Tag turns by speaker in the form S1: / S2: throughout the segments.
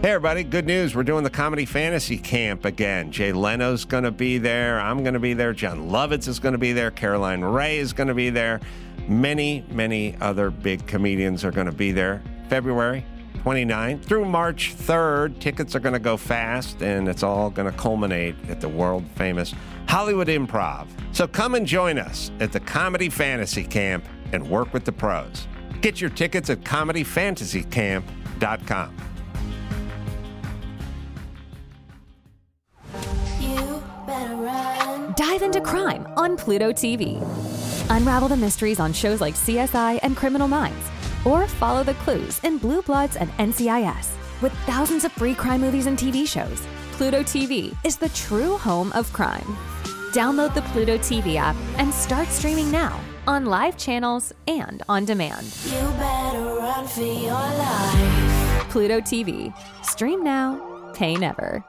S1: Hey, everybody. Good news. We're doing the Comedy Fantasy Camp again. Jay Leno's going to be there. I'm going to be there. Jon Lovitz is going to be there. Caroline Rhea is going to be there. Many, many other big comedians are going to be there. February 29th through March 3rd. Tickets are going to go fast, and it's all going to culminate at the world famous Hollywood Improv. So come and join us at the Comedy Fantasy Camp and work with the pros. Get your tickets at comedyfantasycamp.com.
S2: Dive into crime on Pluto TV. Unravel the mysteries on shows like CSI and Criminal Minds, or follow the clues in Blue Bloods and NCIS. With thousands of free crime movies and TV shows, Pluto TV is the true home of crime. Download the Pluto TV app and start streaming now on live channels and on demand.
S3: You better run for your life.
S2: Pluto TV. Stream now, pay never.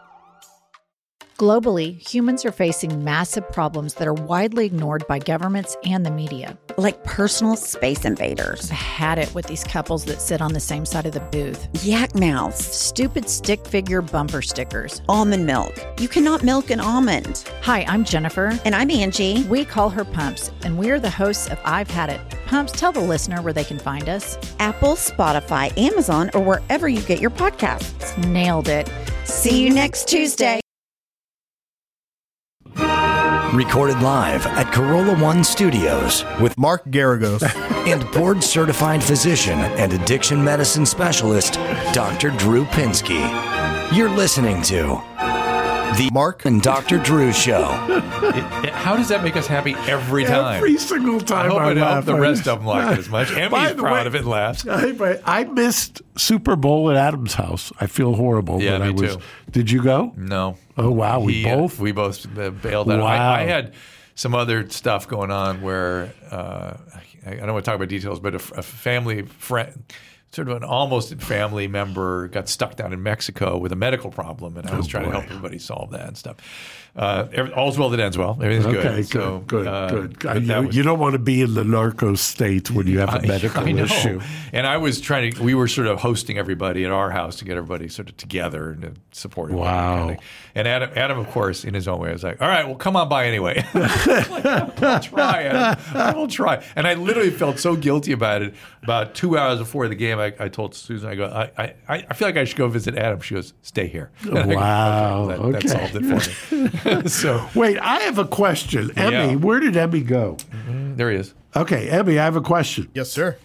S4: Globally, humans are facing massive problems that are widely ignored by governments and the media.
S5: like personal space invaders.
S4: I've had it with these couples that sit on the same side of the booth.
S5: Yak mouths,
S4: Stupid stick figure bumper stickers.
S5: almond milk. You cannot milk an almond.
S4: Hi, I'm Jennifer.
S5: And I'm Angie.
S4: We call her Pumps, and we're the hosts of I've Had It. Pumps, tell the listener where they can find us.
S5: Apple, Spotify, Amazon, or wherever you get your podcasts.
S4: Nailed it.
S5: See you next Tuesday.
S6: Recorded live at Carolla One Studios with
S7: Mark Geragos.
S6: and board certified physician and addiction medicine specialist, Dr. Drew Pinsky. You're listening to The
S7: Mark
S6: and Dr. Drew Show.
S8: It- it- how does that make us happy every time?
S9: Every single time.
S8: I
S9: time
S8: hope,
S9: I,
S8: it- I hope the rest of them like it as much.
S9: By
S8: Emmy's proud
S9: way-
S8: of it and laughs.
S9: I, I missed Super Bowl at Adam's house. I feel horrible.
S8: Yeah,
S9: but I was.
S8: too.
S9: Did you go?
S8: No.
S9: Oh wow, we
S8: He, uh,
S9: both.
S8: we both uh, bailed out.
S9: Wow.
S8: I, I had some other stuff going on where uh, I, I don't want to talk about details, but a family friend, sort of an almost family member, got stuck down in Mexico with a medical problem, and I was
S9: Oh,
S8: trying to help everybody solve that and stuff. Uh, all's well that ends well. Everything's
S9: okay,
S8: good.
S9: good,
S8: So,
S9: good,
S8: uh,
S9: good.
S8: but
S9: you,
S8: was-
S9: you don't want to be in the narco state when you have a
S8: I-
S9: medical
S8: I
S9: issue.
S8: And I was trying to. We were sort of hosting everybody at our house to get everybody sort of together and to support.
S9: Wow.
S8: kind of thing. And Adam, Adam, of course, in his own way, was like, "All right, well, come on by anyway." Like, I'll try. Adam. I will try. And I literally felt so guilty about it. About two hours before the game, I, I told Susan, "I go, I, I, I feel like I should go visit Adam." She goes, "Stay here." And I go,
S9: Wow,
S8: that,
S9: okay.
S8: that solved it for me. so
S9: Wait, I have a question. Emmy,
S8: Yeah.
S9: where did Emmy go?
S8: there he is.
S9: Okay, Emmy, I have a question.
S7: yes, sir.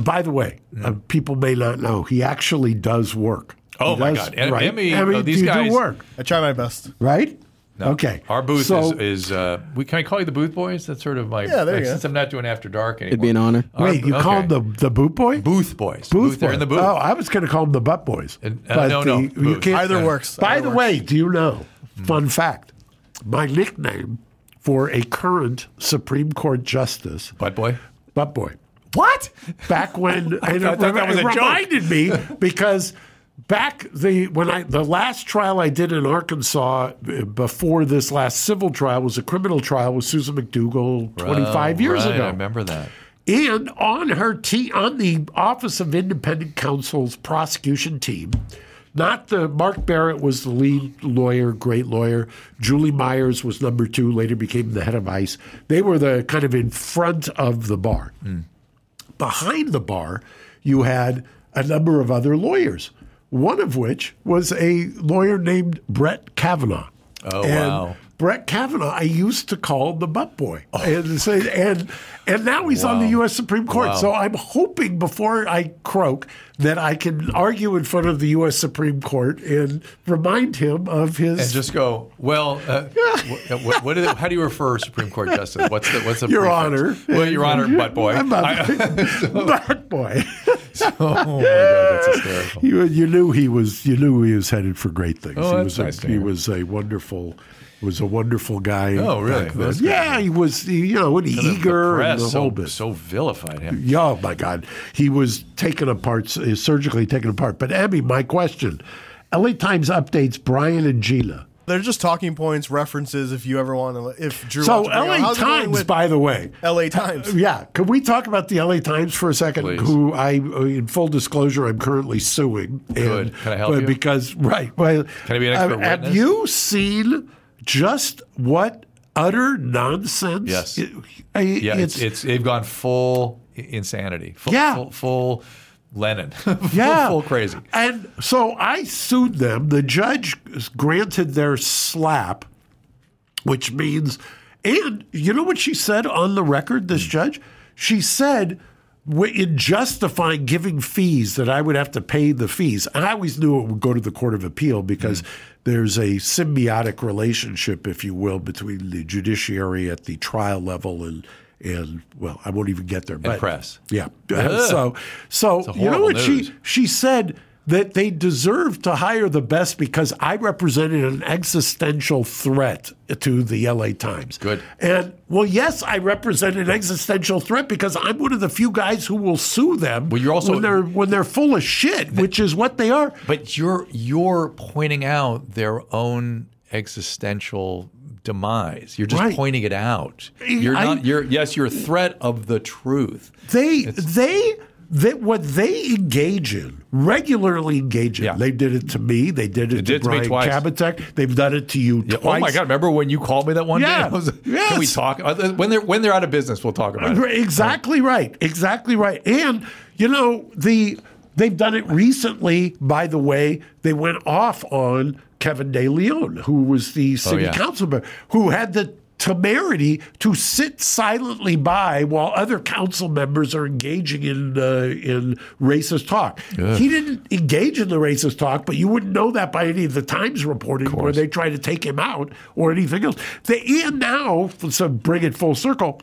S9: By the way, uh, people may not know he actually does work.
S8: Oh
S9: He
S8: my
S9: does,
S8: God.
S9: Right?
S8: Emmy,
S9: Emmy,
S8: uh, these
S9: you
S8: guys-
S9: do work,
S7: I try my best.
S9: right? Okay.
S8: Our booth
S9: So-
S8: is, is uh, we can I call you the booth boys? That's sort of my
S7: Yeah, there you
S8: like,
S7: go.
S8: since I'm not doing after dark anymore.
S10: It'd be an honor.
S8: Our-
S9: Wait, you
S8: okay.
S9: called the the boot boy?
S8: booth boys.
S9: Booth
S8: They're
S9: boy.
S8: in the booth.
S9: Oh, I was going to call them the butt boys.
S8: And- uh, no, no,
S9: you
S8: booth.
S9: can't-
S7: Either
S8: Yeah.
S7: works.
S9: By
S7: Either
S9: the
S7: works.
S9: way, do you know? Fun fact: my nickname for a current Supreme Court justice,
S8: butt boy.
S9: butt boy.
S8: What?
S9: back when I
S8: thought
S9: it,
S8: that
S9: rem-
S8: was a
S9: it
S8: joke.
S9: reminded me because back the when I the last trial I did in Arkansas uh, before this last civil trial was a criminal trial with Susan McDougal 25 years
S8: right,
S9: ago.
S8: I remember that.
S9: And on her team, on the Office of Independent Counsel's prosecution team, not the Mark Barrett was the lead lawyer, great lawyer. Julie Myers was number two, later became the head of ICE. They were the kind of in front of the bar. Behind the bar, you had a number of other lawyers, one of which was a lawyer named Brett Kavanaugh.
S8: Oh,
S9: And
S8: wow.
S9: Brett Kavanaugh, I used to call the butt boy, and say, and and now he's on the U.S. Supreme Court.
S8: Wow.
S9: So I'm hoping before I croak that I can argue in front of the U.S. Supreme Court and remind him of his.
S8: And just go. Well, uh, what, what, what is it, how do you refer Supreme Court justice? What's the what's the
S9: Your
S8: prefix?
S9: Honor.
S8: Well, Your Honor, butt boy.
S9: Butt-
S8: I- oh my God, that's hysterical.
S9: you, you knew he was. You knew he was headed for great things.
S8: Oh,
S9: he was.
S8: nice
S9: a, he was a wonderful. Was a wonderful guy.
S8: Oh, really?
S9: back then.
S8: That's good.
S9: Yeah, he was. You know, and
S8: The- the
S9: eager and
S8: press
S9: the
S8: so,
S9: whole bit.
S8: so vilified him.
S9: Yeah, oh my God, he was taken apart, surgically taken apart. But Abby, my question: L.A. Times updates Brian and Gina
S7: They're just talking points, references. If you ever want to, if Drew.
S9: So
S7: wants to bring up-
S9: LA
S7: how's it going
S9: Times,
S7: with
S9: by the way.
S7: LA Times.
S9: Yeah, Could we talk about the LA Times for a second?
S8: Please.
S9: Who I, in full disclosure, I'm currently suing.
S8: Good. Can I help
S9: but
S8: you?
S9: Because right, well,
S8: Can I be an expert
S9: uh, have you seen just what utter nonsense?
S8: Yes.
S9: it- I-
S8: Yeah, it's, it's they've gone full insanity. Full,
S9: Yeah.
S8: full, full Lennon.
S9: Yeah,
S8: full crazy.
S9: And so I sued them. The judge granted their SLAPP, which means, and you know what she said on the record, this hmm. judge? She said, in justifying giving fees, that I would have to pay the fees. And I always knew it would go to the Court of Appeal because hmm. there's a symbiotic relationship, if you will, between the judiciary at the trial level and. And well, I won't even get there. But
S8: press.
S9: yeah.
S8: Ugh.
S9: so, so you know what she
S8: news.
S9: she said that they deserve to hire the best because I represented an existential threat to the LA Times.
S8: Good.
S9: And well, yes, I represent an existential threat because I'm one of the few guys who will sue them.
S8: Well, you're also-
S9: when they're when they're full of shit, which is what they are.
S8: But you're you're pointing out their own existential demise. You're just
S9: Right.
S8: pointing it out. You're
S9: I-
S8: not. You're yes. You're a threat of the truth.
S9: They they that what they engage in regularly engage in.
S8: Yeah.
S9: They did it to me. They did it to
S8: did it to me
S9: Brian. Kabateck. They've done it to you
S8: Yeah,
S9: twice.
S8: Oh my God! Remember when you called me that one
S9: Yeah.
S8: day? Was-
S9: Yes.
S8: Can we talk Uh, when they're when they're out of business? We'll talk about it.
S9: Exactly right. Exactly right. And you know the they've done it recently. By the way, they went off on Kevin De Leon, who was the city
S8: yeah.
S9: councilman, who had the temerity to sit silently by while other council members are engaging in uh, in racist talk. He didn't engage in the racist talk, but you wouldn't know that by any of the Times reporting where they try to take him out or anything else. They, and now, so bring it full circle,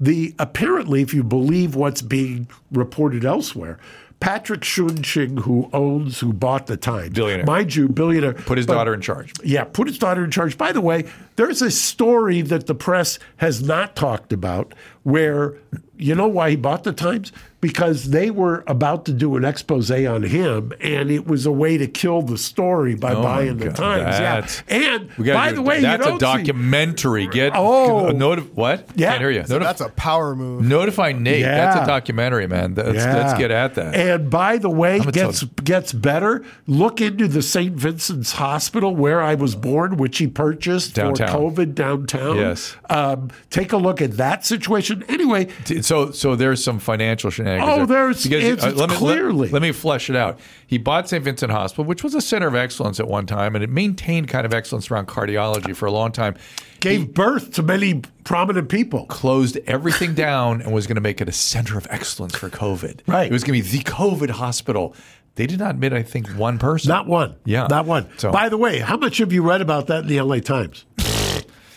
S9: the apparently, if you believe what's being reported elsewhere, Patrick Soon-Shiong, who owns, who bought the Times,
S8: Billionaire.
S9: mind you, billionaire,
S8: Put his
S9: but-
S8: daughter in charge.
S9: yeah, put his daughter in charge. By the way, there's a story that the press has not talked about where you know why he bought the Times? Because they were about to do an expose on him, and it was a way to kill the story by
S8: Oh, my
S9: buying the
S8: God.
S9: Times.
S8: That's-
S9: yeah, and by
S8: do-
S9: the way,
S8: that's
S9: you
S8: a
S9: don't see-
S8: documentary. Get
S9: Oh.
S8: a noti- what?
S9: Yeah.
S8: Can't hear you.
S7: So
S8: Notif-
S7: that's a power move.
S8: Notify Nate.
S9: Yeah.
S8: That's a documentary, man. Let's,
S9: Yeah.
S8: let's get at that.
S9: And by the way,
S8: I'm
S9: gets
S8: total-
S9: gets better. Look into the St. Vincent's Hospital where I was born, which he purchased
S8: Downtown.
S9: COVID downtown.
S8: Yes.
S9: Um, take a look at that situation. Anyway,
S8: So, so there's some financial shenanigans.
S9: Oh,
S8: there.
S9: there's- it's- it's
S8: let me,
S9: clearly.
S8: Let, let me flesh it out. He bought St. Vincent Hospital, which was a center of excellence at one time, and it maintained kind of excellence around cardiology for a long time.
S9: gave birth to many prominent people.
S8: Closed everything down and was going to make it a center of excellence for COVID.
S9: Right.
S8: It was going to be the COVID hospital. They did not admit, I think, one person.
S9: Not one.
S8: Yeah.
S9: Not one.
S8: So-
S9: By the way, how much have you read about that in the LA Times?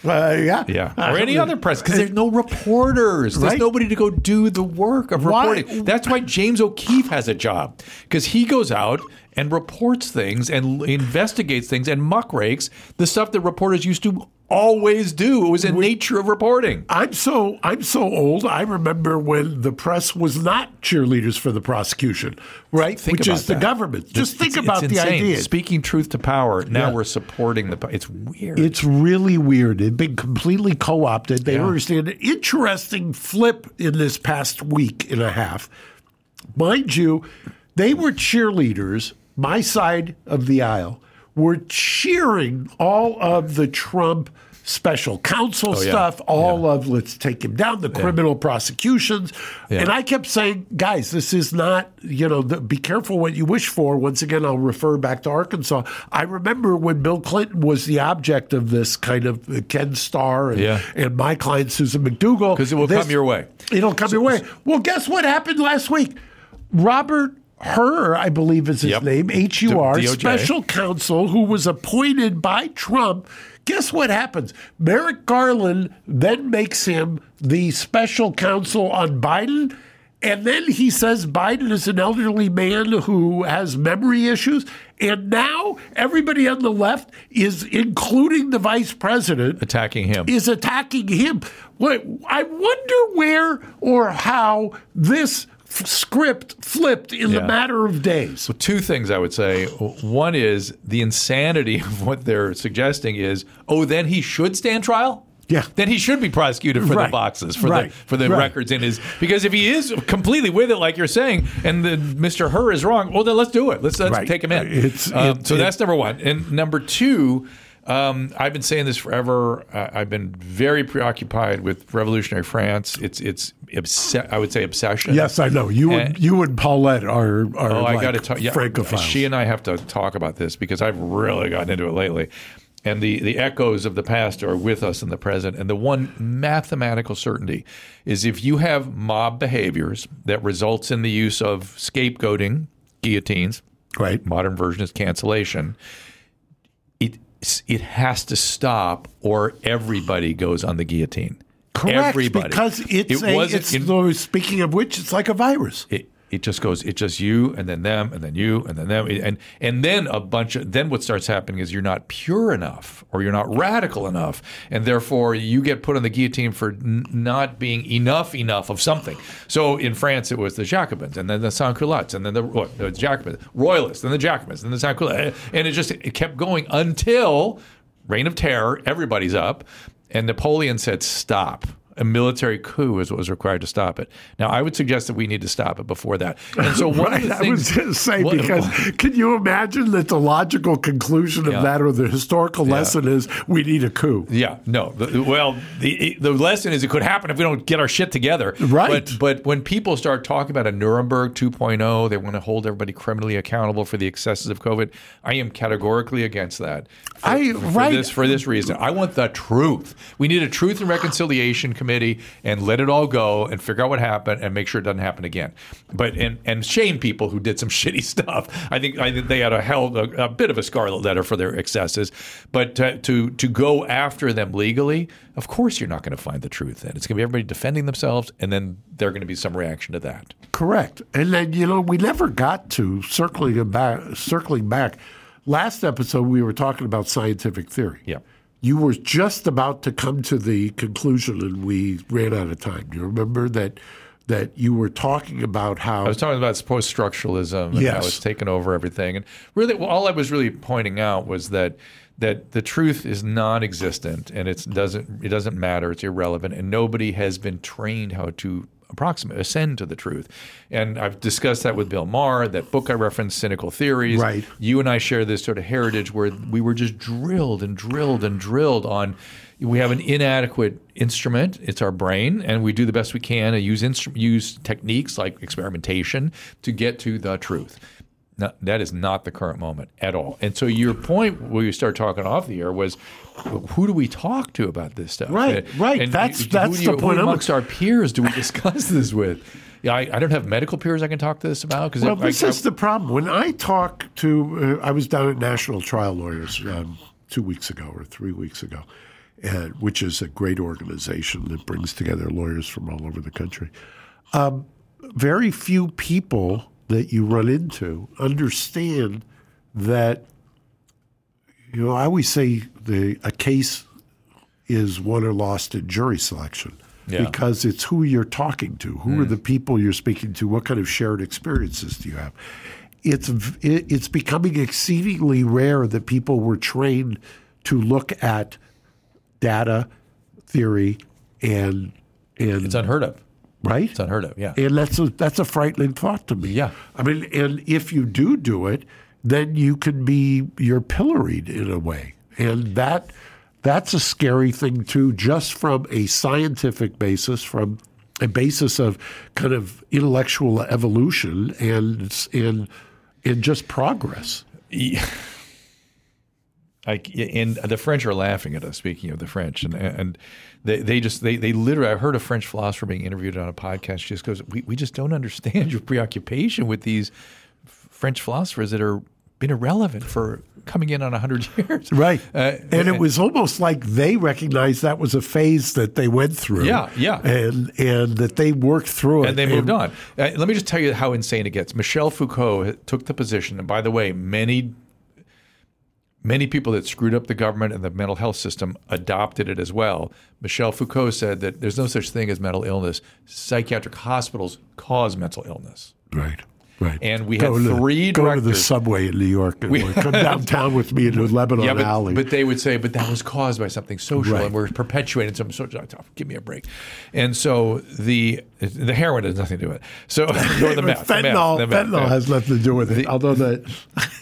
S9: Uh, yeah.
S8: Yeah, or any other press because there's no reporters. There's
S9: Right.
S8: nobody to go do the work of
S9: Why-
S8: reporting. That's why James O'Keefe has a job because he goes out and reports things and investigates things and muckrakes the stuff that reporters used to always do. It was the nature of reporting.
S9: I'm so I'm so old. I remember when the press was not cheerleaders for the prosecution, right?
S8: Think
S9: Which is the
S8: that.
S9: government. Just
S8: It's-
S9: think
S8: it's-
S9: about
S8: it's
S9: the
S8: insane.
S9: idea.
S8: Speaking truth to power. Now
S9: Yeah.
S8: we're supporting the. It's weird.
S9: It's really weird. It's been completely co opted. They
S8: Yeah.
S9: understand it. Interesting flip in this past week and a half. Mind you, they were cheerleaders, my side of the aisle, were cheering all of the Trump special counsel
S8: Oh, yeah.
S9: stuff, all of let's take him down, the criminal prosecutions.
S8: Yeah.
S9: And I kept saying, guys, this is not, you know, the, be careful what you wish for. Once again, I'll refer back to Arkansas. I remember when Bill Clinton was the object of this kind of uh, Ken Starr and,
S8: Yeah.
S9: and my client, Susan McDougal.
S8: 'Cause it will come your way.
S9: It'll come your way. Well, guess what happened last week? Robert Hur, I believe is his
S8: Yep.
S9: name, H U R, special counsel who was appointed by Trump. Guess what happens? Merrick Garland then makes him the special counsel on Biden. And then he says Biden is an elderly man who has memory issues. And now everybody on the left is, including the vice president,
S8: attacking him.
S9: is attacking him. I wonder where or how this f- script flipped in the matter of days.
S8: So two things I would say. One is the insanity of what they're suggesting is, oh, then he should stand trial.
S9: Yeah.
S8: Then he should be prosecuted for
S9: Right.
S8: the boxes, for
S9: Right.
S8: the for the
S9: Right.
S8: records in his because if he is completely with it, like you're saying, and the Mr. Hur is wrong, well then let's do it. Let's let's take him in.
S9: It's-
S8: Um, so that's number one. And number two, um, I've been saying this forever. Uh, I've been very preoccupied with revolutionary France. It's it's obs- I would say obsession.
S9: Yes, I know. You
S8: And-
S9: and you and Paulette are are
S8: Oh,
S9: like
S8: I got to talk. Yeah,
S9: francophiles.
S8: she and I have to talk about this because I've really gotten into it lately. And the, the echoes of the past are with us in the present. And the one mathematical certainty is if you have mob behaviors that results in the use of scapegoating, guillotines,
S9: right.
S8: modern version is cancellation, it has to stop or everybody goes on the guillotine.
S9: Correct,
S8: Everybody.
S9: because it's
S8: it
S9: a, it's
S8: in-
S9: speaking of which, it's like a virus.
S8: it, it just goes it's just you and then them and then you and then them. And and then a bunch of then what starts happening is you're not pure enough or you're not radical enough. And therefore you get put on the guillotine for n- not being enough enough of something. So in France it was the Jacobins and then the sans-culottes and then the, the Jacobins royalists and the Jacobins and the sans-culottes. And it just it kept going until reign of terror everybody's up. And Napoleon said stop a military coup is what was required to stop it. Now, I would suggest that we need to stop it before that. And so, one
S9: right,
S8: of the
S9: I
S8: things
S9: was going to say
S8: what-
S9: because can you imagine that the logical conclusion of
S8: Yeah.
S9: that or the historical
S8: Yeah.
S9: lesson is we need a coup?
S8: Yeah, no. The, well, the the lesson is it could happen if we don't get our shit together.
S9: Right.
S8: But but when people start talking about a Nuremberg 2.0, they want to hold everybody criminally accountable for the excesses of COVID. I am categorically against that. For,
S9: I-
S8: for
S9: right.
S8: this for this reason. I want the truth. We need a truth and reconciliation committee and let it all go and figure out what happened and make sure it doesn't happen again. But and and shame people who did some shitty stuff. I think I think they had a held a, a bit of a scarlet letter for their excesses. But to to, to go after them legally, of course you're not going to find the truth. Then it's going to be everybody defending themselves, and then there are going to be some reaction to that.
S9: Correct. And then you know we never got to circling back. Circling back, last episode we were talking about scientific theory.
S8: Yeah.
S9: You were just about to come to the conclusion, and we ran out of time. Do You remember that that you were talking about how
S8: I was talking about post structuralism and how
S9: Yes.
S8: it's taken over everything. And really, well, all I was really pointing out was that that the truth is non-existent and it doesn't it doesn't matter. It's irrelevant, and nobody has been trained how to approximate ascend to the truth. And I've discussed that with Bill Maher. That book I referenced, Cynical Theories.
S9: Right.
S8: You and I share this sort of heritage where we were just drilled and drilled and drilled on. We have an inadequate instrument. It's our brain, and we do the best we can and use instru- use techniques like experimentation to get to the truth. No, that is not the current moment at all. And so your point where you start talking off the air was, who do we talk to about this stuff?
S9: Right,
S8: And-
S9: right.
S8: and
S9: That's-
S8: who
S9: that's
S8: do you-
S9: the point
S8: Who
S9: I'm-
S8: amongst our peers do we discuss this with? Yeah, I, I don't have medical peers I can talk to this about because
S9: Well, this is the problem. When I talk to, uh, I was down at National Trial Lawyers um, two weeks ago or three weeks ago, and, which is a great organization that brings together lawyers from all over the country. Um, very few people that you run into understand that. You know, I always say the a case is won or lost in jury selection
S8: Yeah.
S9: because it's who you're talking to, who are mm. the people you're speaking to, what kind of shared experiences do you have. It's it- it's becoming exceedingly rare that people were trained to look at data, theory, and and
S8: it's unheard of.
S9: Right.
S8: It's unheard of. Yeah.
S9: And that's a that's a frightening thought to me.
S8: Yeah.
S9: I mean, and if you do do it, then you can be you're pilloried in a way, and that that's a scary thing too. Just from a scientific basis, from a basis of kind of intellectual evolution and and and just progress.
S8: Like, and the French are laughing at us. Speaking of the French, and and they, they just they they literally. I heard a French philosopher being interviewed on a podcast. She just goes, "We we just don't understand your preoccupation with these French philosophers that are been irrelevant for coming in on hundred years."
S9: Right.
S8: Uh,
S9: and it was almost like they recognized that was a phase that they went through.
S8: Yeah, yeah.
S9: And and that they worked through it.
S8: and they moved on. Uh, let me just tell you how insane it gets. Michel Foucault took the position, and by the way, many Many people that screwed up the government and the mental health system adopted it as well. Michel Foucault said that there's no such thing as mental illness. Psychiatric hospitals cause mental illness.
S9: Right. Right.
S8: And we
S9: go
S8: had three
S9: Go to the subway in New York and
S8: We-
S9: come downtown with me in the Lebanon
S8: yeah, but,
S9: Alley.
S8: but they would say, but that was caused by something social,
S9: Right.
S8: and we're perpetuating some social. Oh, give me a break. And so the the heroin has nothing to do with it. So or the meth, the meth,
S9: fentanyl,
S8: the meth,
S9: fentanyl
S8: yeah.
S9: has nothing to do with it.
S8: The-
S9: although that,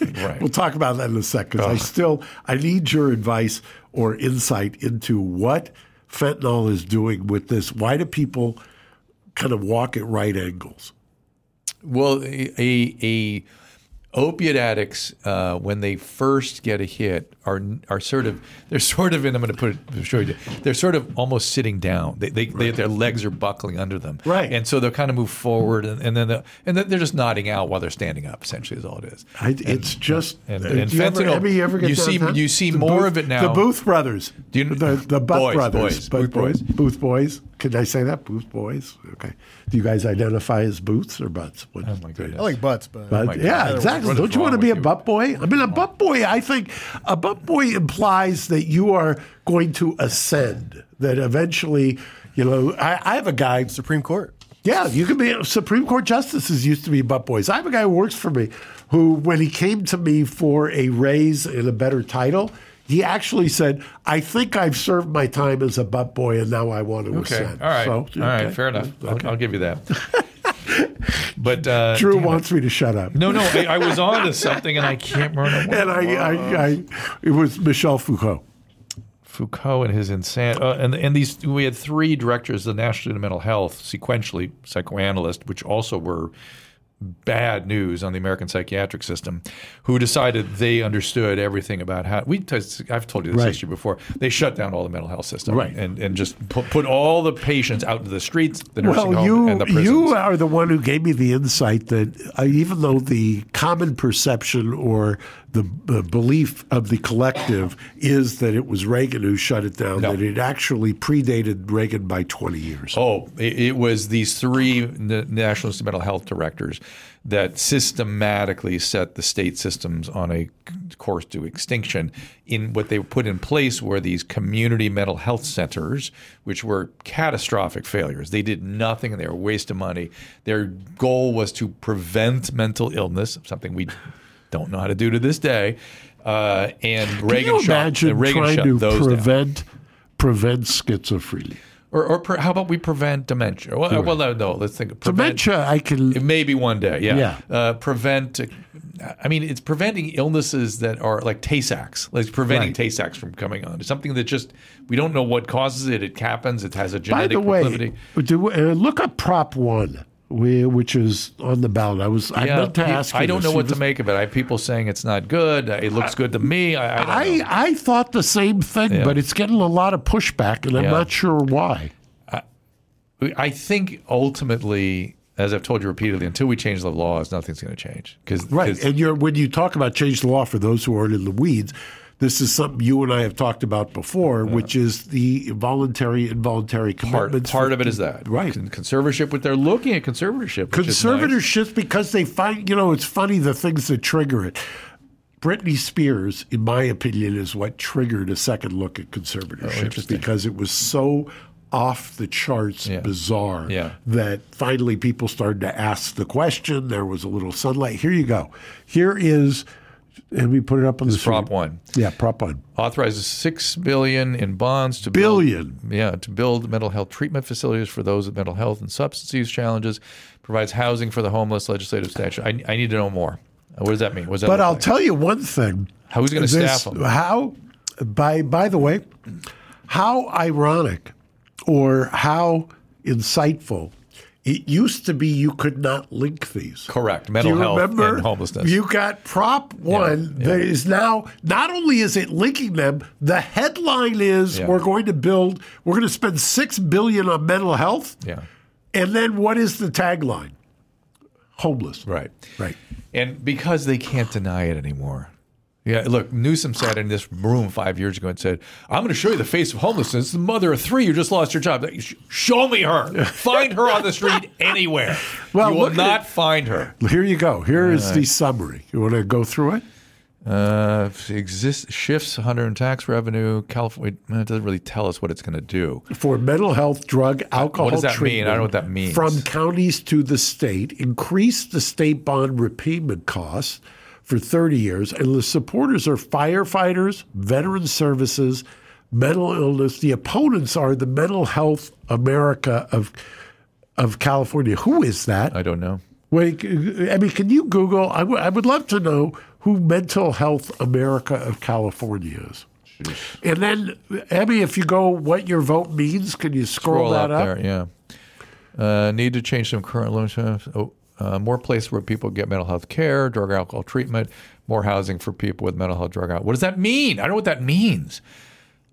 S8: Right.
S9: we'll talk about that in a sec. Because I still I need your advice or insight into what fentanyl is doing with this. Why do people kind of walk at right angles?
S8: Well, a, a, a opiate addicts uh, when they first get a hit are are sort of they're sort of and I'm going to put it show you they're sort of almost sitting down. They, they, they their legs are buckling under them,
S9: Right.
S8: And so they'll kind of move forward and, and then they'll- and then they're just nodding out while they're standing up. Essentially, is all it is.
S9: I, it's just
S8: and-
S9: uh,
S8: and
S9: do you ever,
S8: fentanyl,
S9: Emmy, you ever get
S8: you see-
S9: downtown?
S8: you see
S9: The
S8: more
S9: Booth-
S8: of it now.
S9: The Booth brothers,
S8: Do you-
S9: the the Butt
S8: Boys,
S9: brothers,
S8: boys, Booth boys.
S9: Booth boys. Can I say that? Booth boys. Okay. Do you guys identify as Booths or Butts? What-
S8: Oh my goodness.
S7: I like butts, but
S9: But
S8: my God.
S9: yeah, exactly. Don't you want to be a butt boy? I mean, a butt boy. I think a butt boy implies that you are going to ascend. That eventually, you know, I, I have a guy.
S7: Supreme Court.
S9: Yeah, you can be Supreme Court justices used to be butt boys. I have a guy who works for me who, when he came to me for a raise and a better title, he actually said, "I think I've served my time as a butt boy, and now I want to
S8: Okay,
S9: ascend."
S8: all right,
S9: So,
S8: all right, fair enough. I'll,
S9: Okay.
S8: I'll give you that. but uh,
S9: Drew
S8: damn it.
S9: wants me to shut up.
S8: No, no, I, I was on to something and I can't remember. what
S9: and I,
S8: it was.
S9: I, I, it was Michel Foucault.
S8: Foucault and his insane, uh, and and these we had three directors of the National Institute of Mental Health, sequentially psychoanalysts, which also were bad news on the American psychiatric system, who decided they understood everything about how we. T- I've told you this
S9: Right.
S8: history before. They shut down all the mental health system,
S9: Right.
S8: and and just put, put all the patients out into the streets, the nursing
S9: Well,
S8: home,
S9: you
S8: and the prisons.
S9: you are the one who gave me the insight that uh, even though the common perception or the, the belief of the collective is that it was Reagan who shut it down,
S8: No.
S9: that it actually predated Reagan by twenty years.
S8: Oh, it, it was these three n- National Institute of Mental Health directors that systematically set the state systems on a course to extinction. In what they put in place were these community mental health centers, which were catastrophic failures. They did nothing and they were a waste of money. Their goal was to prevent mental illness, something we don't know how to do to this day. Uh, and
S9: Can
S8: Reagan
S9: you
S8: shut,
S9: imagine
S8: and Reagan
S9: trying to
S8: those down.
S9: prevent prevent schizophrenia?
S8: Or, or per, how about we prevent dementia? Well, well no, no, let's think. Prevent,
S9: Dementia, I can.
S8: Maybe one day, yeah.
S9: Yeah.
S8: Uh, prevent. I mean, it's preventing illnesses that are like Tay Sachs, like preventing
S9: Right.
S8: Tay Sachs from coming on. It's something that just we don't know what causes it. It happens. It has a genetic By
S9: the way, do, uh, look up Prop One, we, which is on the ballot. I was I
S8: Yeah,
S9: meant to ask. You
S8: I don't know what to make of it. I have people saying it's not good. Uh, It looks good to me. I, I
S9: I. I thought the same thing,
S8: Yeah.
S9: but it's getting a lot of pushback, and I'm
S8: Yeah.
S9: not sure why.
S8: I think ultimately, as I've told you repeatedly, until we change the laws, nothing's going to change. Because
S9: Right, and you're when you talk about change the law for those who aren't in the weeds, this is something you and I have talked about before, which is the voluntary involuntary
S8: part,
S9: commitments.
S8: part
S9: for-
S8: of it is that
S9: right.
S8: Con- conservatorship. What they're looking at conservatorship. is nice.
S9: Because they find you know it's funny the things that trigger it. Britney Spears, in my opinion, is what triggered a second look at oh, conservatorships
S8: Oh,
S9: because it was so off the charts
S8: Yeah.
S9: bizarre
S8: Yeah.
S9: that finally people started to ask the question. There was a little sunlight. Here you go. Here is, and we put it up on
S8: This
S9: the
S8: Prop
S9: screen.
S8: One.
S9: Yeah, Prop One.
S8: authorizes six billion in bonds to
S9: Billion.
S8: build, yeah, to build mental health treatment facilities for those with mental health and substance use challenges. Provides housing for the homeless. Legislative statute. I, I need to know more. What does that mean? What that
S9: But I'll
S8: like?
S9: tell you one thing.
S8: Who's going to staff them?
S9: How, by by the way, how ironic or how insightful it used to be you could not link these.
S8: Correct. Mental health
S9: remember?
S8: and homelessness.
S9: You got Prop One
S8: yeah.
S9: that is now not only is it linking them, the headline is
S8: Yeah.
S9: we're going to build, we're going to spend six billion on mental health,
S8: yeah.
S9: and then what is the tagline? Homeless.
S8: Right.
S9: Right.
S8: And because they can't deny it anymore. Yeah, look, Newsom sat in this room five years ago and said, I'm going to show you the face of homelessness. The mother of three who just lost her job. Show me her. Find her on the street anywhere.
S9: Well,
S8: you will not
S9: it.
S8: find her.
S9: Here you go. Here is the summary. You want to go through it?
S8: Uh, exist shifts 100 in tax revenue. California it doesn't really tell us what it's going to do.
S9: for mental health, drug, alcohol What
S8: does that mean? I don't know what that means.
S9: From counties to the state, increase the state bond repayment costs for 30 years, and the supporters are firefighters, veteran services, mental illness. The opponents are the Mental Health America of of California. Who is that?
S8: I don't know.
S9: Wait, I mean, can you Google? I would- love to know who Mental Health America of California is. And then, Emmy, if you go, what your vote means, can you scroll,
S8: Scroll
S9: that
S8: up,
S9: up?
S8: there, yeah. Uh, need to change some current limitations. Oh, uh, more places where people get mental health care, drug alcohol treatment, more housing for people with mental health drug alcohol. What does that mean? I don't know what that means.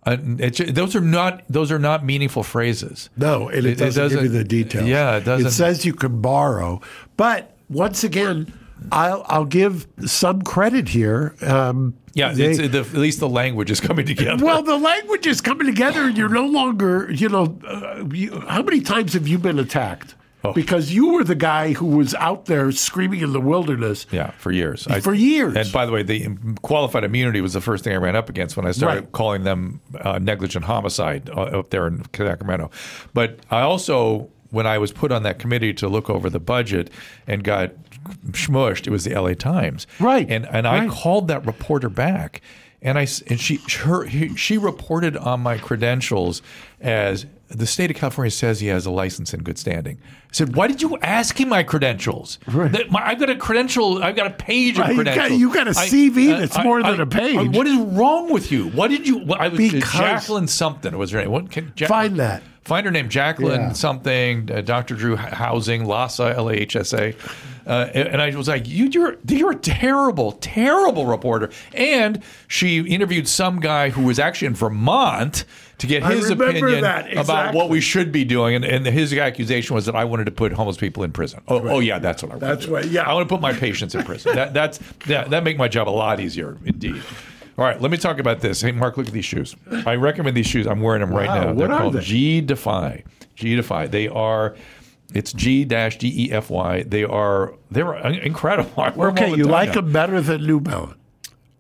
S8: Uh, it, those are not those are not meaningful phrases.
S9: No, and it, doesn't, give you the details.
S8: Yeah, it doesn't.
S9: It says you can borrow, but once again, I'll I'll give some credit here. Um,
S8: yeah,
S9: they-
S8: it's, the, at least the language is coming together.
S9: well, the language is coming together, and you're no longer, you know, uh, you, how many times have you been attacked?
S8: Oh.
S9: Because you were the guy who was out there screaming in the wilderness.
S8: Yeah, for years.
S9: For years.
S8: And by the way, the qualified immunity was the first thing I ran up against when I started
S9: Right.
S8: calling them uh, negligent homicide uh, up there in Sacramento. But I also, when I was put on that committee to look over the budget and got smushed, it was the LA Times.
S9: Right,
S8: And and I called that reporter back. And I and she her she reported on my credentials as the state of California says he has a license in good standing. I said, "Why did you ask him my credentials? That- my- I've got a credential. I've got a page of
S9: Right, you got-
S8: credentials.
S9: you got a
S8: I-
S9: CV
S8: uh,
S9: that's
S8: I-
S9: more than
S8: I-
S9: a page.
S8: I- what is wrong with you? What did you? What, I was
S9: Because-
S8: Jacqueline something was her name. What can Jack-
S9: Find that.
S8: Find her name, Jacqueline
S9: Yeah.
S8: something. Uh, Dr. Drew Housing, LAHSA, L A H S A, uh, and I was like, you, "You're you're a terrible, terrible reporter." And she interviewed some guy who was actually in Vermont to get his opinion
S9: that,
S8: about what we should be doing, and, and his accusation was that I wanted to put homeless people in prison. Oh, oh yeah, that's what I want.
S9: That's what- yeah.
S8: I want to put my patients in prison. that that's that that make my job a lot easier, indeed. All right, let me talk about this. Hey, Mark, look at these shoes. I recommend these shoes. I'm wearing them right
S9: Wow,
S8: now.
S9: what
S8: They're
S9: are
S8: called
S9: they?
S8: G Defy. G Defy. They are. It's G dash D E F Y. They are. They're incredible. I wear 'em
S9: Okay, you like them better than New Balance.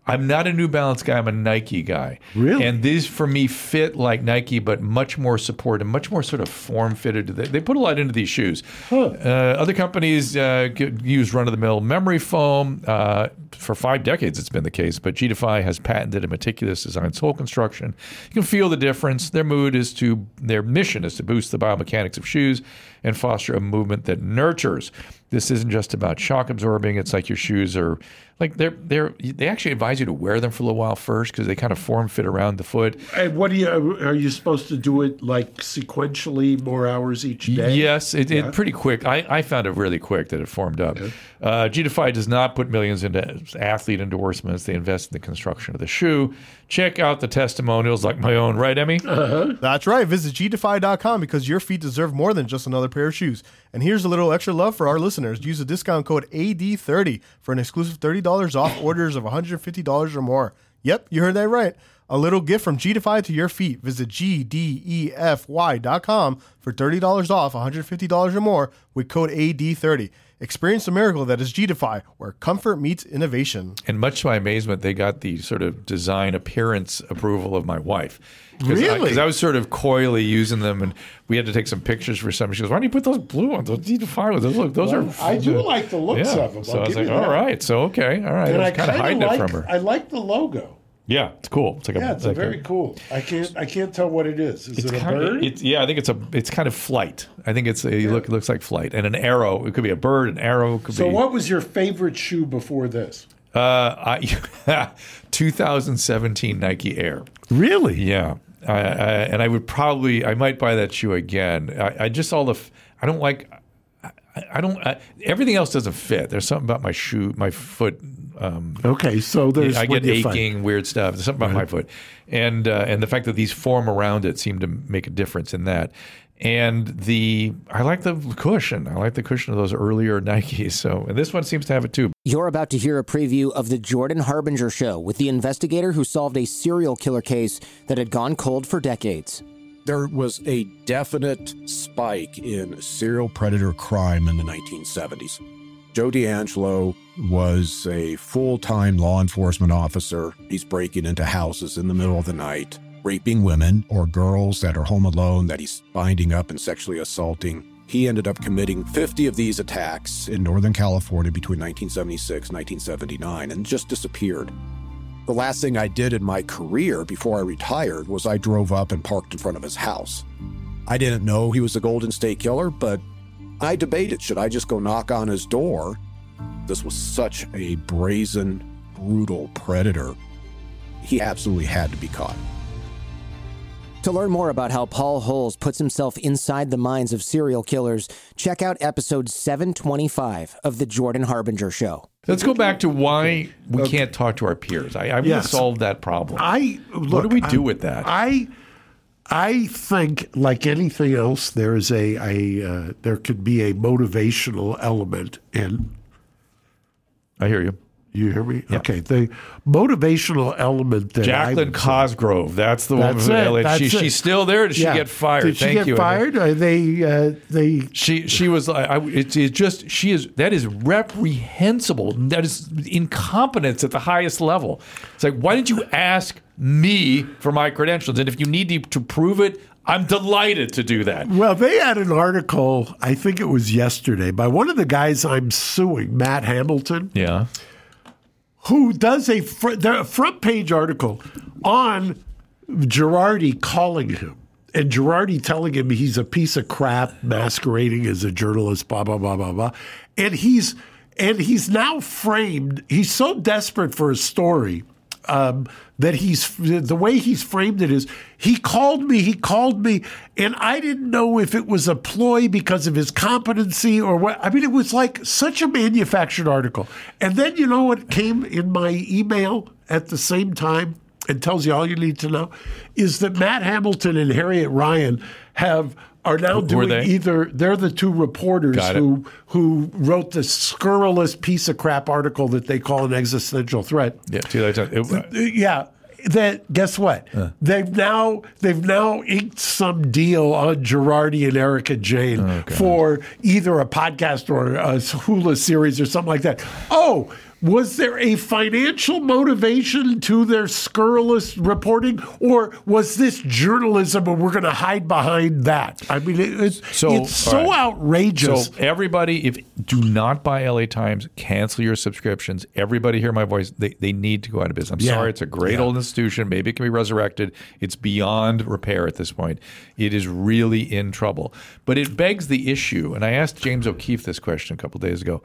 S8: I'm not a New Balance guy. I'm a Nike guy.
S9: Really?
S8: And these for me fit like Nike, but much more support and much more sort of form fitted. They, they put a lot into these shoes. Uh, other companies uh, use run of the mill memory foam. Uh, for five decades, it's been the case. But G-Defy has patented a meticulous design sole construction. You can feel the difference. Their mood is to their mission is to boost the biomechanics of shoes and foster a movement that nurtures. This isn't just about shock absorbing. It's like your shoes are like they're they're they actually advise you to wear them for a little while first because they kind of form fit around the foot.
S9: And what do you are you supposed to do it like sequentially, more hours each day?
S8: Yes, it, it pretty quick. I, I found it really quick that it formed up. Uh, G-Defy does not put millions into athlete endorsements. They invest in the construction of the shoe. Check out the testimonials like my own, right, Emmy?
S7: That's right. Visit gdefy.com because your feet deserve more than just another pair of shoes. And here's a little extra love for our listeners. Use the discount code AD30 for an exclusive $30 off orders of $150 or more. Yep, you heard that right. A little gift from Gdefy to your feet. Visit E gdefy.com for $30 off $150 or more with code AD30. Experience the miracle that is Gdefy, where comfort meets innovation.
S8: And much to my amazement, they got the sort of design appearance approval of my wife. Because
S9: Really?
S8: Because I, was sort of coyly using them, and we had to take some pictures for some. She goes, "Why don't you put those blue ones? Those G-Defy ones. Those look, those
S9: Well,
S8: are."
S9: I do like the looks
S8: yeah.
S9: of them.
S8: So
S9: I'll
S8: I was like,
S9: you
S8: "All
S9: that.
S8: right, so okay, all right."
S9: And
S8: I
S9: I
S8: was kind of
S9: kinda
S8: hiding
S9: like,
S8: it from her.
S9: I like the logo.
S8: Yeah, it's cool. It's like
S9: Yeah,
S8: a,
S9: it's
S8: like
S9: very cool. I can't I can't tell what it is. Is it a bird?
S8: Of, it's, yeah, I think it's a. It's kind of flight. I think it's. A, look, it looks like flight, and an arrow. It could be a bird, an arrow. It could
S9: so
S8: be.
S9: what was your favorite shoe before this?
S8: Uh, I, 2017 Nike Air.
S9: Really?
S8: Yeah, I, I, and I would probably, I might buy that shoe again. I, I just all the, I don't like, I, I don't. I, everything else doesn't fit. There's something about my shoe, my foot. Um,
S9: Okay, so there's
S8: I get
S9: you find-
S8: aching, weird stuff. There's something about my foot, and uh, and the fact that these form around it seem to make a difference in that. And the I like the cushion. I like the cushion of those earlier Nikes. So and this one seems to have it too.
S10: You're about to hear a preview of The Jordan Harbinger Show with the investigator who solved a serial killer case that had gone cold for decades.
S11: There was a definite spike in serial predator crime in the 1970s. Joe DeAngelo was a full time law enforcement officer. He's breaking into houses in the middle of the night, raping women or girls that are home alone that he's binding up and sexually assaulting. He ended up committing 50 of these attacks in Northern California between 1976 and 1979 and just disappeared. The last thing I did in my career before I retired was I drove up and parked in front of his house. I didn't know he was the Golden State Killer, but I debated should I just go knock on his door? This was such a brazen, brutal predator. He absolutely had to be caught.
S10: To learn more about how Paul Holes puts himself inside the minds of serial killers, check out episode 725 of The Jordan Harbinger Show.
S8: Let's go back to why we can't talk to our peers. I, I want
S9: Yes.
S8: to solve that problem.
S9: I
S8: what do we do
S9: I-
S8: with that?
S9: I I think, like anything else, there is a, a uh, there could be a motivational element, and
S8: I hear you.
S9: You hear me? Okay. The motivational element that
S8: Jacqueline
S9: say-
S8: Cosgrove. That's the woman
S9: That's
S8: from
S9: it,
S8: LA.
S9: that's
S8: She,
S9: it.
S8: she's still there. Did she get fired?
S9: Did she
S8: Thank
S9: get
S8: you.
S9: fired? Are they uh, they
S8: She she was. I, I, it's, it's just she is. That is reprehensible. That is incompetence at the highest level. It's like why didn't you ask me for my credentials? And if you need to, to prove it, I'm delighted to do that.
S9: Well, they had an article, I think it was yesterday, by one of the guys I'm suing, Matt Hamilton,
S8: Yeah.
S9: who does a, fr- a front page article on Girardi calling him. And Girardi telling him he's a piece of crap masquerading as a journalist, blah, blah, blah, blah, blah. And he's and he's now framed, he's so desperate for a story um, that he's the way he's framed it is he called me, he called me, and I didn't know if it was a ploy because of his competency or what. I mean, it was like such a manufactured article. And then you know what came in my email at the same time and tells you all you need to know is that Matt Hamilton and Harriet Ryan have are now
S8: Who-
S9: doing
S8: they?
S9: either they're the two reporters who who wrote the scurrilous piece of crap article that they call an existential threat.
S8: Yeah. It-
S9: Yeah. That guess what? They've now they've now inked some deal on Girardi and Erika Jayne for either a podcast or a Hulu series or something like that. Oh, was there a financial motivation to their scurrilous reporting, or was this journalism and we're going to hide behind that? I mean, it, it's
S8: So
S9: it's so
S8: right.
S9: outrageous.
S8: So everybody, if do not buy LA Times, cancel your subscriptions. Everybody hear my voice. They, they need to go out of business. I'm
S9: Yeah.
S8: sorry, it's a great
S9: Yeah.
S8: old institution. Maybe it can be resurrected. It's beyond repair at this point. It is really in trouble. But it begs the issue, and I asked James O'Keefe this question a couple days ago.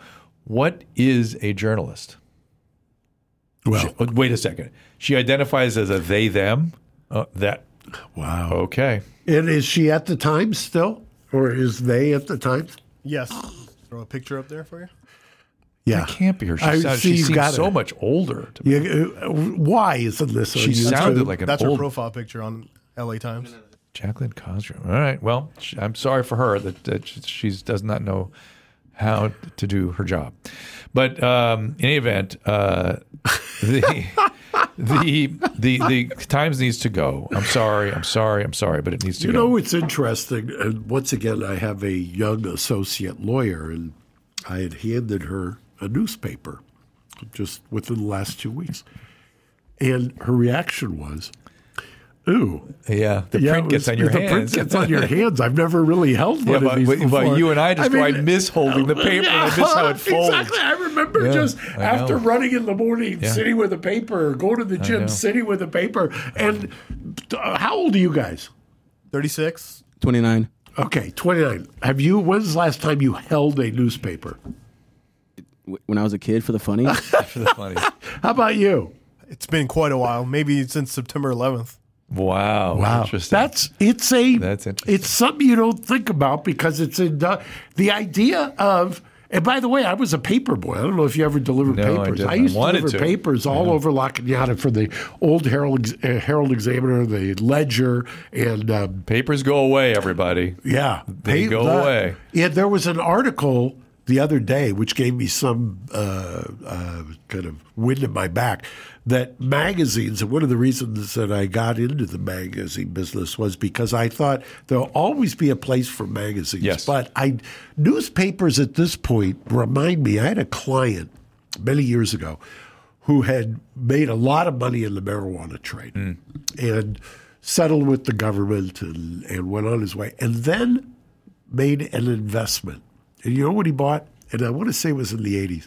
S8: What is a journalist?
S9: Well,
S8: She- oh, wait a second. She identifies as a they them. Uh, that
S9: wow.
S8: Okay.
S9: And is she at the Times still, or is they at the Times?
S7: Yes. Throw a picture up there for you.
S9: Yeah,
S8: It can't be her. She,
S9: I
S8: sounds,
S9: see
S8: she seems
S9: got
S8: so
S9: it.
S8: much older. To
S9: You, uh, why isn't this? on
S8: She
S9: YouTube?
S8: sounded like an
S7: That's her profile picture on LA Times.
S8: Jacqueline Cosgrove. All right. Well, sh- I'm sorry for her that, that she does not know how to do her job. But um, in any event, uh, the, the the the Times needs to go. I'm sorry. I'm sorry. I'm sorry, but it needs to go
S9: You
S8: go.
S9: know, it's interesting. And once again, I have a young associate lawyer, and I had handed her a newspaper just within the last two weeks. And her reaction was, Ooh.
S8: yeah, the
S9: Yeah,
S8: print
S9: it
S8: gets
S9: was-
S8: on your
S9: the
S8: hands.
S9: print gets on your hands. I've never really held
S8: Yeah,
S9: one
S8: but,
S9: of these
S8: but,
S9: before.
S8: but you and I just
S9: mean,
S8: I miss holding the paper and I miss how it folds.
S9: Exactly. I remember
S8: Yeah,
S9: just
S8: I
S9: after
S8: know.
S9: running in the morning,
S8: Yeah.
S9: sitting with a paper, going to the gym, sitting with a paper. And uh, how old are you guys?
S7: 36.
S12: 29.
S9: Okay, 29. Have you, when's the last time you held a newspaper?
S12: When I was a kid for the funny.
S8: for the funny.
S9: How about you?
S7: It's been quite a while, maybe since September 11th.
S8: Wow.
S9: Wow,
S8: Interesting.
S9: that's it's a
S8: That's interesting.
S9: it's something you don't think about because it's in the, the idea of. And by the way, I was a paper boy. I don't know if you ever delivered
S8: No,
S9: papers.
S8: didn't. I
S9: used to deliver
S8: to.
S9: papers all
S8: Yeah.
S9: over La Cañada for the old Herald uh, Herald Examiner, the Ledger, and um,
S8: Papers go away, everybody.
S9: yeah,
S8: They
S9: pa-
S8: go
S9: the-
S8: away.
S9: Yeah, there was an article the other day which gave me some uh, uh, kind of wind in my back that magazines, and one of the reasons that I got into the magazine business was because I thought there'll always be a place for magazines.
S8: Yes.
S9: But I newspapers at this point remind me, I had a client many years ago who had made a lot of money in the marijuana trade and settled with the government and, and went on his way, and then made an investment. And you know what he bought? And I want to say it was in the 80s.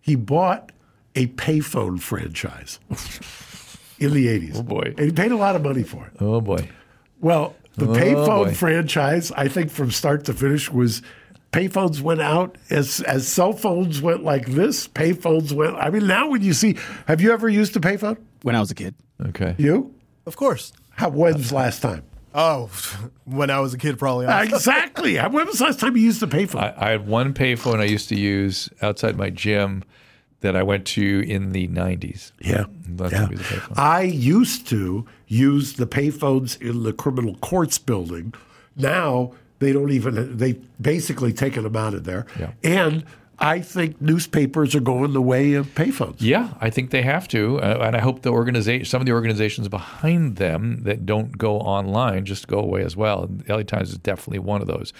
S9: He bought a payphone franchise in the 80s.
S8: Oh, boy.
S9: And he paid a lot of money for it.
S8: Oh boy.
S9: Well, the
S8: Oh,
S9: payphone
S8: boy.
S9: franchise, I think from start to finish was payphones went out as as cell phones went like this, payphones went I mean now when you see have you ever used a payphone?
S12: When I was a kid.
S8: Okay.
S9: You?
S7: Of course.
S9: How when's last time?
S7: Oh, when I was a kid, probably. honestly.
S9: exactly. When was the last time you used a payphone?
S8: I, I had one payphone I used to use outside my gym that I went to in the 90s.
S9: Yeah.
S8: Last
S9: Yeah.
S8: time I used a payphone.
S9: I used to use the payphones in the criminal courts building. Now they don't even they've basically taken them out of there.
S8: Yeah.
S9: And I think newspapers are going the way of payphones.
S8: Yeah, I think they have to, uh, and I hope the organization, some of the organizations behind them that don't go online, just go away as well. And the LA Times is definitely one of those.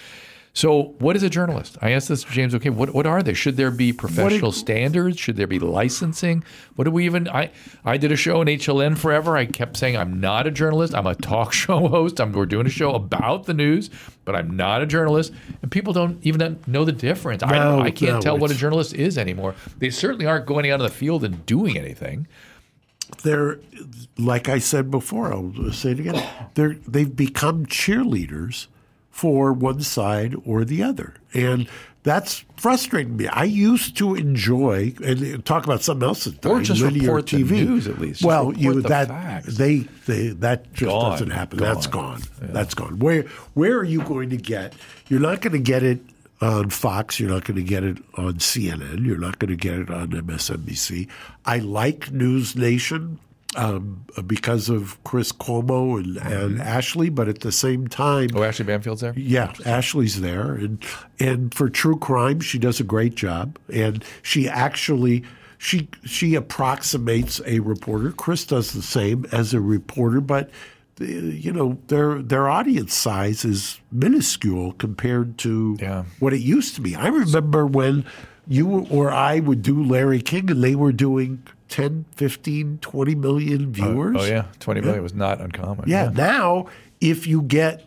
S8: So, what is a journalist? I asked this to James. Okay, what what are they? Should there be professional standards? Should there be licensing? What do we even? I I did a show in HLN forever. I kept saying I'm not a journalist. I'm a talk show host. I'm we're doing a show about the news, but I'm not a journalist. People don't even know the difference. I
S9: No,
S8: I can't
S9: no,
S8: tell what a journalist is anymore. They certainly aren't going out on the field and doing anything.
S9: they're like I said before. I'll say it again. They're they've become cheerleaders for one side or the other, and that's frustrating me. I used to enjoy and talk about something else. That
S8: Or just
S9: linear
S8: report the news at least. Just
S9: Well, you
S8: the
S9: that
S8: facts.
S9: they they that just
S8: Gone.
S9: doesn't happen. That's
S8: Gone.
S9: gone. That's gone. Where where are you going to get? You're not going to get it on Fox. You're not going to get it on CNN. You're not going to get it on MSNBC. I like News Nation um, because of Chris Cuomo and, and Ashley, but at the same time,
S8: Oh, Ashley Banfield's there.
S9: yeah, Ashley's there, and and for true crime, she does a great job, and she actually she she approximates a reporter. Chris does the same as a reporter, but uh, you know their their audience size is minuscule compared to
S8: Yeah.
S9: what it used to be. I remember when you or I would do Larry King, and they were doing 10, 15, 20 million viewers.
S8: Oh yeah, twenty million was not uncommon.
S9: Yeah, now if you get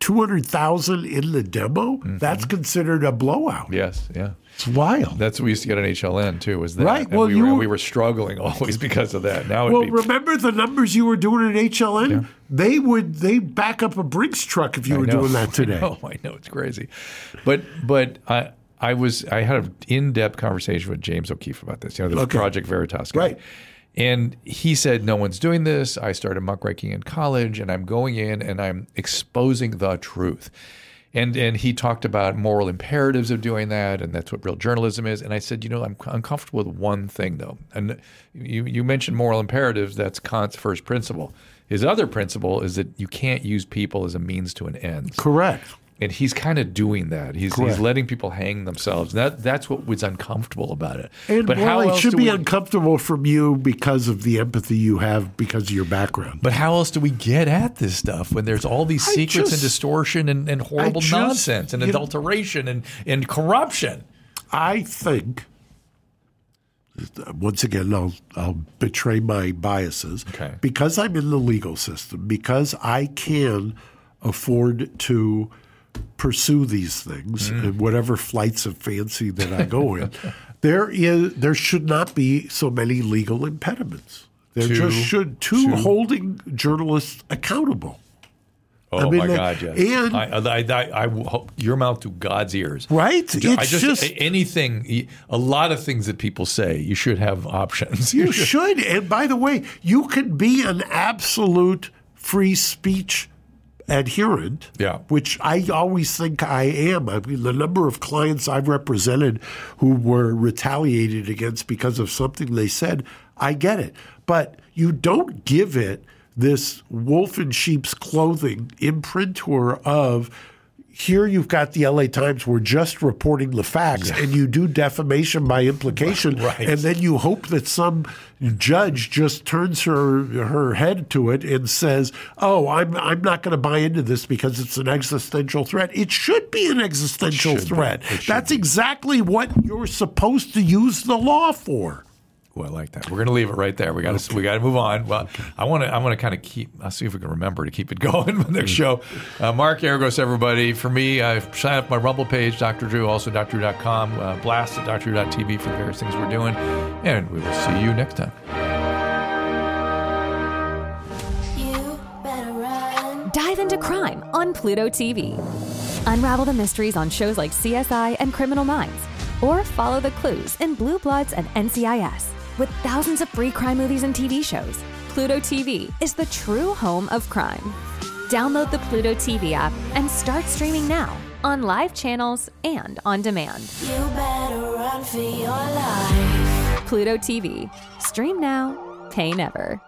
S9: 200,000 in the demo,
S8: Mm-hmm.
S9: that's considered a blowout.
S8: Yes. Yeah.
S9: It's wild.
S8: That's what we used to get on HLN too. Was that
S9: Right,
S8: And
S9: well,
S8: we,
S9: you
S8: were,
S9: were-
S8: we were struggling always because of that. Now
S9: Well,
S8: be
S9: remember the numbers you were doing at HLN? They would they back up a Brinks truck if you
S8: I
S9: were
S8: know,
S9: doing that today.
S8: Oh, I know it's crazy, but but I I was I had an in depth conversation with James O'Keefe about this. You know, the
S9: Okay.
S8: Project Veritas guy.
S9: Right.
S8: And he said, No one's doing this. I started muckraking in college and I'm going in and I'm exposing the truth. And, and he talked about moral imperatives of doing that, and that's what real journalism is. And I said, you know, I'm uncomfortable with one thing, though. And you, you mentioned moral imperatives, that's Kant's first principle. His other principle is that you can't use people as a means to an end.
S9: Correct.
S8: And he's kind of doing that. He's,
S9: Correct.
S8: he's letting people hang themselves. That that's what was uncomfortable about it.
S9: And
S8: but
S9: well,
S8: how
S9: it should be
S8: we,
S9: uncomfortable from you because of the empathy you have because of your background.
S8: But how else do we get at this stuff when there's all these
S9: I
S8: secrets and distortion and, and horrible
S9: just-
S8: nonsense and
S9: you know-
S8: adulteration and, and corruption?
S9: I think once again I'll I'll betray my biases
S8: Okay.
S9: because I'm in the legal system because I can afford to pursue these things
S8: Mm.
S9: and whatever flights of fancy that I go in there is there should not be so many legal impediments there
S8: To-
S9: just should to,
S8: to-
S9: holding journalists accountable
S8: Oh
S9: I mean,
S8: my
S9: like-
S8: God! Yes,
S9: and-
S8: I, I, I, your mouth to God's ears.
S9: Right?
S8: I
S9: It's
S8: just,
S9: just-
S8: anything. A lot of things that people say, you should have options.
S9: You should. And by the way, you can be an absolute free speech adherent.
S8: Yeah.
S9: Which I always think I am. I mean, the number of clients I've represented who were retaliated against because of something they said, I get it. But you don't give it this wolf in sheep's clothing imprimatur of here you've got the LA Times. We're just reporting the facts, and you do defamation by implication,
S8: Right.
S9: and then you hope that some judge just turns her her head to it and says, "Oh, I'm I'm not going to buy into this because it's an existential threat." It should be an existential threat. That's exactly what you're supposed to use the law for.
S8: Well, I like that. We're going to leave it right there. We got to we got to move on. Well, I want to I want to kind of keep. I'll see if we can remember to keep it going for the next show. Uh, Mark Geragos, everybody. For me, I sign up my Rumble page, Dr. Drew, also drdrew.com, uh, blast at drdrew.tv for the various things we're doing, and we will see you next time.
S3: You better run.
S2: Dive into crime on Pluto TV. Unravel the mysteries on shows like CSI and Criminal Minds. Or follow the clues in Blue Bloods and NCIS. With thousands of free crime movies and TV shows, Pluto TV is the true home of crime. Download the Pluto TV app and start streaming now on live channels and on demand.
S3: You better run for your life.
S2: Pluto TV. Stream now, pay never.